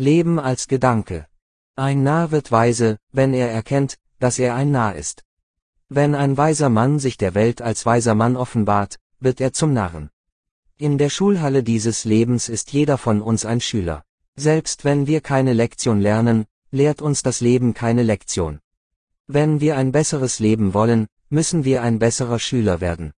Leben als Gedanke. Ein Narr wird weise, wenn er erkennt, dass er ein Narr ist. Wenn ein weiser Mann sich der Welt als weiser Mann offenbart, wird er zum Narren. In der Schulhalle dieses Lebens ist jeder von uns ein Schüler. Selbst wenn wir keine Lektion lernen, lehrt uns das Leben keine Lektion. Wenn wir ein besseres Leben wollen, müssen wir ein besserer Schüler werden.